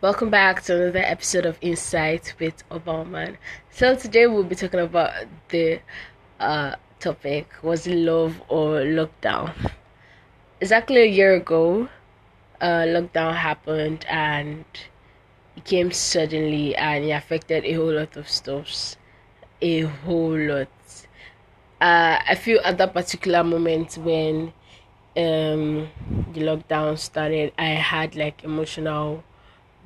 Welcome back to another episode of Insight with Urban Woman. So today we'll be talking about the uh, topic: was love or lockdown? Exactly a year ago, uh, lockdown happened and it came suddenly and it affected a whole lot of stuffs, a whole lot. Uh, I feel at that particular moment when um, the lockdown started, I had like emotional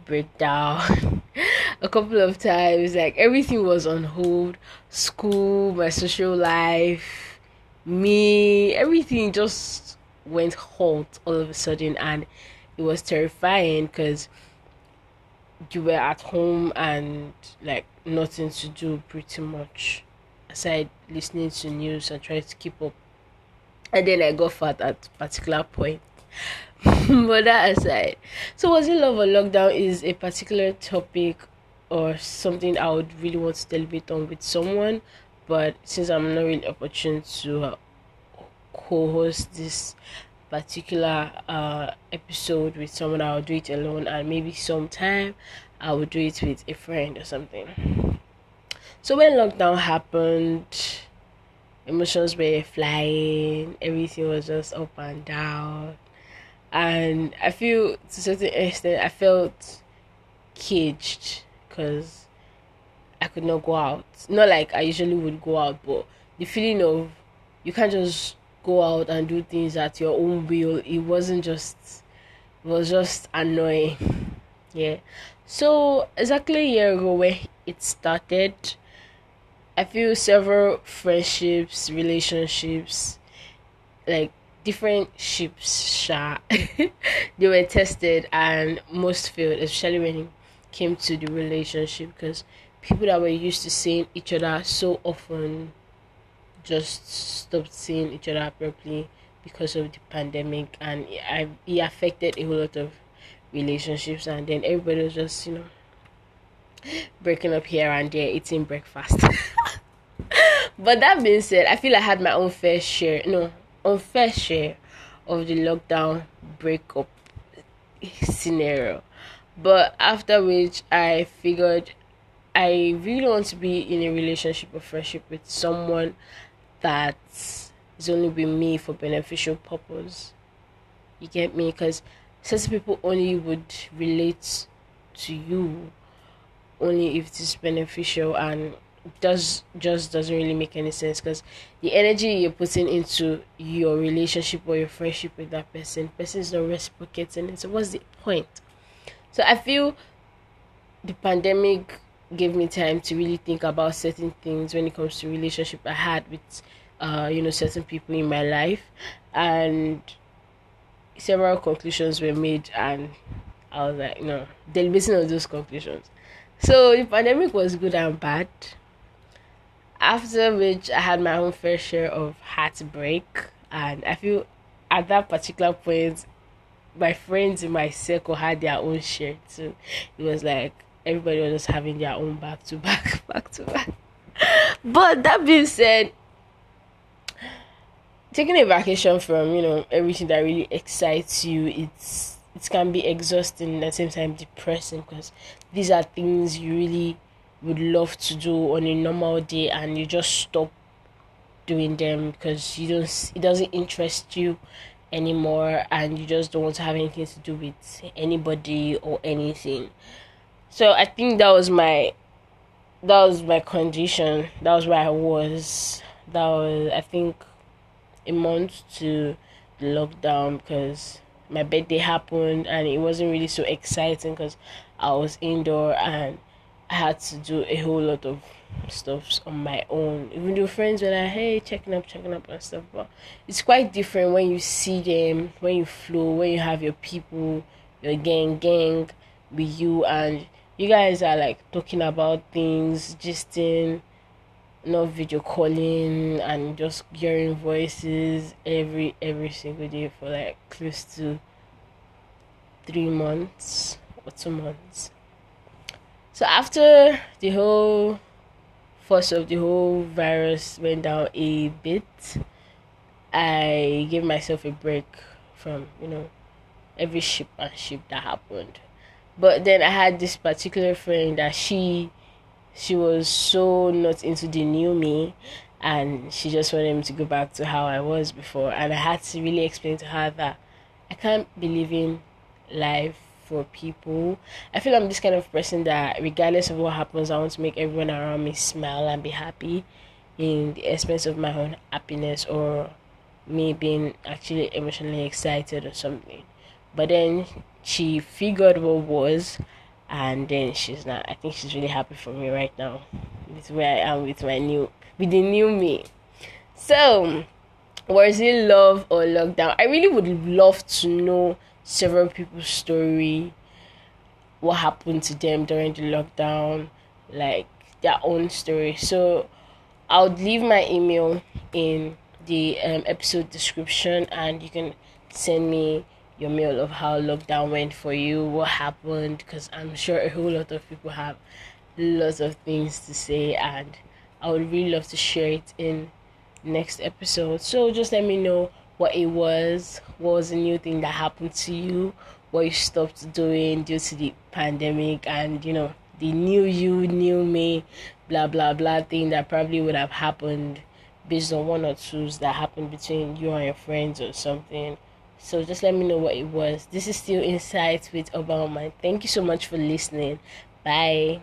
breakdown a couple of times. Like everything was on hold school, my social life, me, everything just went halt all of a sudden. And it was terrifying because you were at home and like nothing to do pretty much aside listening to news and trying to keep up. And then I got fat at particular point. but that aside, so was it love or lockdown is a particular topic or something I would really want to deliberate on with someone. But since I'm not really opportune to uh, co-host this particular uh, episode with someone, I'll do it alone, and maybe sometime I will do it with a friend or something. So when lockdown happened, emotions were flying, everything was just up and down and I feel to a certain extent I felt caged because I could not go out. Not like I usually would go out, but the feeling of you can't just go out and do things at your own will. It wasn't just it was just annoying. Yeah. So exactly a year ago where it started, I feel several friendships, relationships, like different ships sha, they were tested and most failed especially when it came to the relationship because people that were used to seeing each other so often just stopped seeing each other properly because of the pandemic and it, it affected a whole lot of relationships and then everybody was just you know breaking up here and there eating breakfast but that being said i feel i had my own fair share no unfair share of the lockdown breakup scenario. But after which, I figured I really want to be in a relationship or friendship with someone that is only with me for beneficial purpose. You get me? Because certain people only would relate to you only if it is beneficial and does just doesn't really make any sense because the energy you're putting into your relationship or your friendship with that person, person is not reciprocating it. So what's the point? So I feel the pandemic gave me time to really think about certain things when it comes to relationship I had with uh you know certain people in my life and several conclusions were made and I was like no deliberating on those conclusions. So the pandemic was good and bad after which I had my own fair share of heartbreak, and I feel at that particular point, my friends in my circle had their own share too. It was like everybody was just having their own back to back, back to back. But that being said, taking a vacation from you know everything that really excites you, it's it can be exhausting at the same time depressing because these are things you really would love to do on a normal day and you just stop doing them because you don't it doesn't interest you anymore and you just don't want to have anything to do with anybody or anything. So i think that was my that was my condition. That was where i was. That was i think a month to lockdown because my birthday happened and it wasn't really so exciting because i was indoor and I had to do a whole lot of stuff on my own. Even though friends were like, hey, checking up, checking up and stuff. But it's quite different when you see them, when you flow, when you have your people, your gang, gang with you, and you guys are like talking about things, gisting, not video calling, and just hearing voices every every single day for like close to three months or two months. So after the whole force of the whole virus went down a bit, I gave myself a break from, you know, every ship and ship that happened. But then I had this particular friend that she she was so not into the new me and she just wanted me to go back to how I was before and I had to really explain to her that I can't be living life for people. I feel I'm this kind of person that regardless of what happens, I want to make everyone around me smile and be happy in the expense of my own happiness or me being actually emotionally excited or something. But then she figured what was and then she's not I think she's really happy for me right now with where I am with my new with the new me. So was it love or lockdown? I really would love to know several people's story, what happened to them during the lockdown, like their own story. So I'll leave my email in the um, episode description and you can send me your mail of how lockdown went for you, what happened, because I'm sure a whole lot of people have lots of things to say and I would really love to share it in next episode. So just let me know what it was, what was a new thing that happened to you, what you stopped doing due to the pandemic, and you know, the new you, new me, blah blah blah thing that probably would have happened based on one or twos that happened between you and your friends or something. So just let me know what it was. This is still Insights with Urban Woman. Thank you so much for listening. Bye.